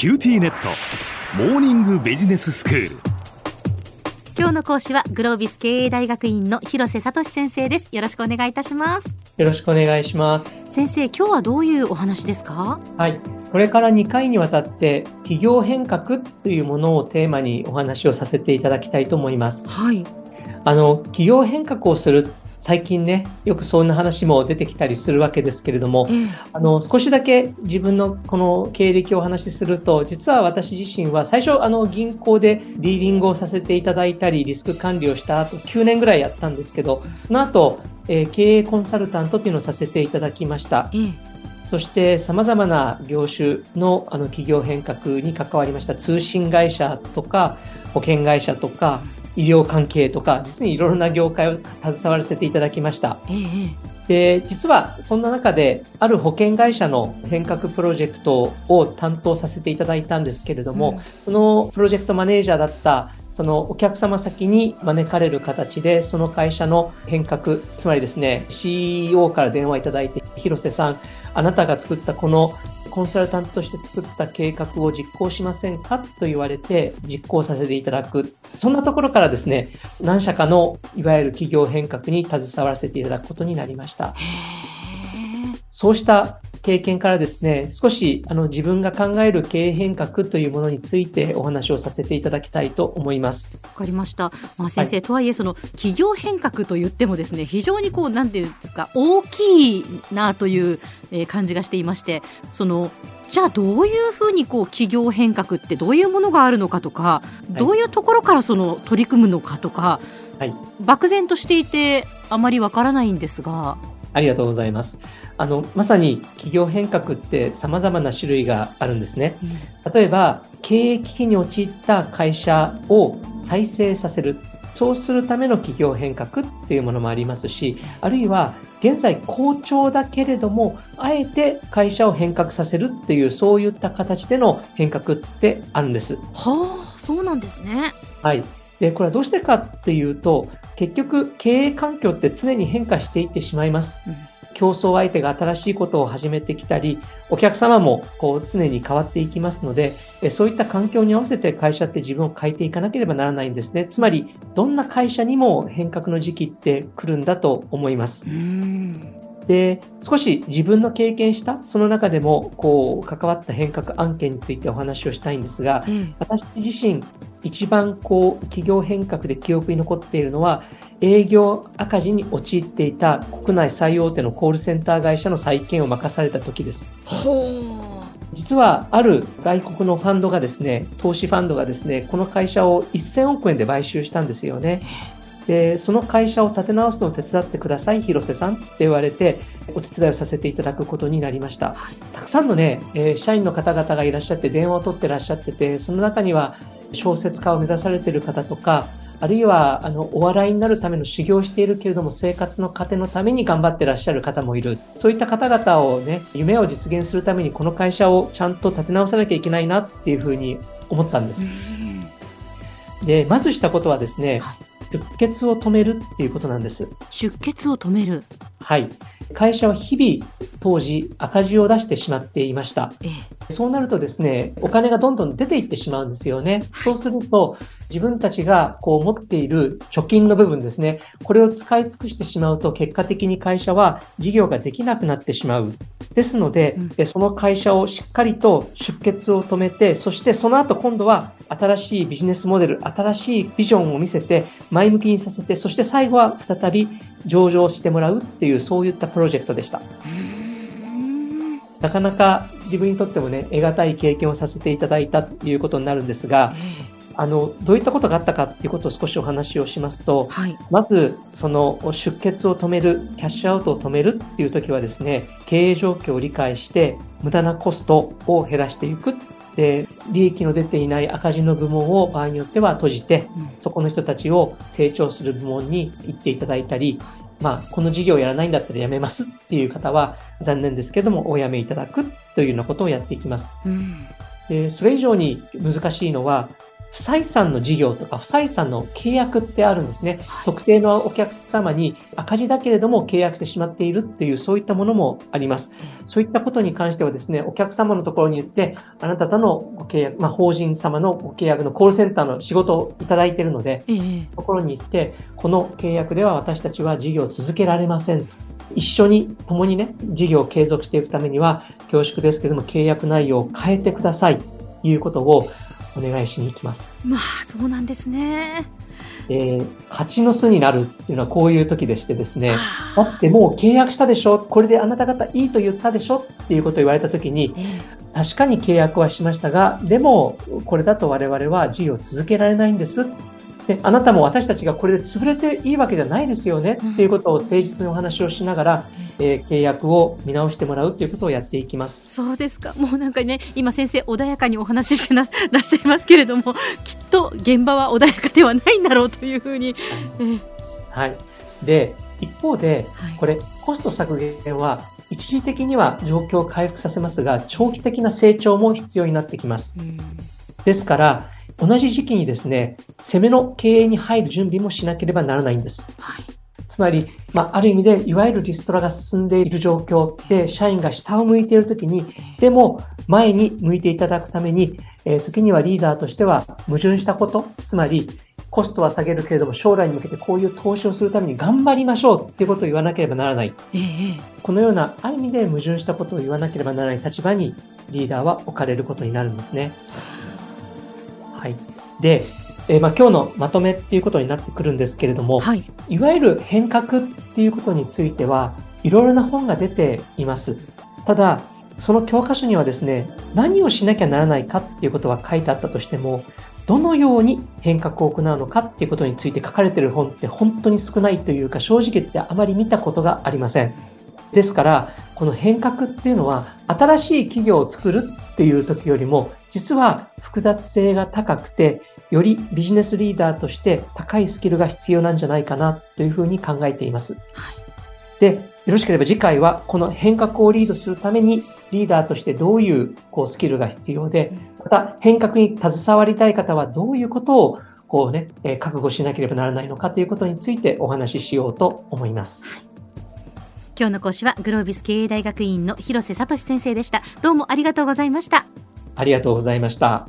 QTnet。モーニングビジネススクール。今日の講師はグロービス経営大学院の広瀬聡先生です。よろしくお願いいたします。よろしくお願いします。先生今日はどういうお話ですか？はい。これから2回にわたって企業変革というものをテーマにお話をさせていただきたいと思います。はい。あの企業変革をする最近ね、よくそんな話も出てきたりするわけですけれども、ええ。あの少しだけ自分のこの経歴をお話しすると、実は私自身は最初、あの銀行でディーリングをさせていただいたり、リスク管理をした後、9年ぐらいやったんですけど、その後、えー経営コンサルタントっていうのをさせていただきました。ええ。そして様々な業種のあの企業変革に関わりました。通信会社とか保険会社とか医療関係とか実にいろいろな業界を携わらせていただきました。ええで、実はそんな中である保険会社の変革プロジェクトを担当させていただいたんですけれども、うんそのプロジェクトマネージャーだったそのお客様先に招かれる形で、その会社の変革、つまりですね、CEO から電話いただいて、広瀬さん、あなたが作ったこのコンサルタントとして作った計画を実行しませんかと言われて実行させていただく。そんなところからですね、何社かのいわゆる企業変革に携わらせていただくことになりました。そうした経験からですね、少しあの自分が考える経営変革というものについてお話をさせていただきたいと思います。わかりました。まあ、先生、とはいえその企業変革と言ってもですね非常にこうなんていうんですか大きいなというえー感じがしていましてそのじゃあどういうふうにこう企業変革ってどういうものがあるのかとか、どういうところからその取り組むのかとか、はい漠然としていてあまりわからないんですが。ありがとうございます。あの、まさに企業変革って様々な種類があるんですね。例えば、経営危機に陥った会社を再生させる。そうするための企業変革っていうものもありますし、あるいは現在好調だけれども、あえて会社を変革させるっていう、そういった形での変革ってあるんです。はあそうなんですね。はい。で、これはどうしてかっていうと、結局経営環境って常に変化していってしまいます。うん競争相手が新しいことを始めてきたり、お客様もこう常に変わっていきますので、えそういった環境に合わせて会社って自分を変えていかなければならないんですね。つまり、どんな会社にも変革の時期って来るんだと思います。うんで、少し自分の経験した、その中でもこう関わった変革案件についてお話をしたいんですが、ええ私自身、一番こう企業変革で記憶に残っているのは、営業赤字に陥っていた国内最大手のコールセンター会社の再建を任された時です。ほ実は、ある外国のファンドがですね、投資ファンドがですね、この会社を1000億円で買収したんですよね。で、その会社を立て直すのを手伝ってください、広瀬さんって言われて、お手伝いをさせていただくことになりました。たくさんのね、えー社員の方々がいらっしゃって、電話を取ってらっしゃってて、その中には小説家を目指されている方とか、あるいは、あの、お笑いになるための修行をしているけれども、生活の糧のために頑張ってらっしゃる方もいる。そういった方々をね、夢を実現するために、この会社をちゃんと立て直さなきゃいけないなっていうふうに思ったんですう。で、まずしたことはですねはい、出血を止めるっていうことなんです。出血を止める。はい。会社は日々、当時、赤字を出してしまっていました。ええそうなるとですね、お金がどんどん出ていってしまうんですよね。そうすると、自分たちがこう持っている貯金の部分ですね、これを使い尽くしてしまうと、結果的に会社は事業ができなくなってしまう。ですのでうん、えその会社をしっかりと出血を止めて、そしてその後今度は新しいビジネスモデル、新しいビジョンを見せて、前向きにさせて、そして最後は再び上場してもらうっていう、そういったプロジェクトでした。うんなかなか自分にとってもね、得難い経験をさせていただいたということになるんですが、あの、どういったことがあったかっていうことを少しお話をしますと、はい。まず、その出血を止める、キャッシュアウトを止めるっていう時はですね、経営状況を理解して、無駄なコストを減らしていく。で、利益の出ていない赤字の部門を場合によっては閉じて、うんそこの人たちを成長する部門に行っていただいたり、まあ、この事業をやらないんだったらやめますっていう方は、残念ですけども、お辞めいただくというようなことをやっていきます。うんでそれ以上に難しいのは、不採算の事業とか不採算の契約ってあるんですね。特定のお客様に赤字だけれども契約してしまっているっていうそういったものもあります。そういったことに関してはですね、お客様のところに言って、あなたとのご契約、まあ、法人様のご契約のコールセンターの仕事をいただいているので、ええ、ところに行って、この契約では私たちは事業を続けられません。一緒に共にね、事業を継続していくためには、恐縮ですけども、契約内容を変えてくださいということをお願いしに行きます。まあ、そうなんですね。えー、蜂の巣になるっていうのはこういう時でしてですね、だってもう契約したでしょこれであなた方いいと言ったでしょっていうことを言われた時に、確かに契約はしましたが、でも、これだと我々は事業を続けられないんです。で、あなたも私たちがこれで潰れていいわけじゃないですよねっていうことを誠実にお話をしながら、えー、契約を見直してもらうということをやっていきます。そうですか。もうなんかね、今先生穏やかにお話ししてならっしゃいますけれども、きっと現場は穏やかではないんだろうというふうに。はい。で、一方で、これ、コスト削減は一時的には状況を回復させますが、長期的な成長も必要になってきます。ですから、同じ時期にですね、攻めの経営に入る準備もしなければならないんです。はい、つまり、まあ、ある意味で、いわゆるリストラが進んでいる状況で、社員が下を向いているときに、でも、前に向いていただくために、えー、時にはリーダーとしては矛盾したこと、つまり、コストは下げるけれども、将来に向けてこういう投資をするために頑張りましょうっていうことを言わなければならない。ええ、このような、ある意味で矛盾したことを言わなければならない立場にリーダーは置かれることになるんですね。はい。で、えー、まあ、今日のまとめっていうことになってくるんですけれども、はい、いわゆる変革っていうことについては、いろいろな本が出ています。ただ、その教科書にはですね、何をしなきゃならないかっていうことは書いてあったとしても、どのように変革を行うのかっていうことについて書かれている本って本当に少ないというか、正直言ってあまり見たことがありません。ですから、この変革っていうのは、新しい企業を作るっていう時よりも、実は複雑性が高くて、よりビジネスリーダーとして高いスキルが必要なんじゃないかなというふうに考えています。はい、で、よろしければ次回はこの変革をリードするためにリーダーとしてどういうこうスキルが必要で、また変革に携わりたい方はどういうことをこうね、え覚悟しなければならないのかということについてお話ししようと思います。はい。今日の講師はグロービス経営大学院の広瀬聡先生でした。どうもありがとうございました。ありがとうございました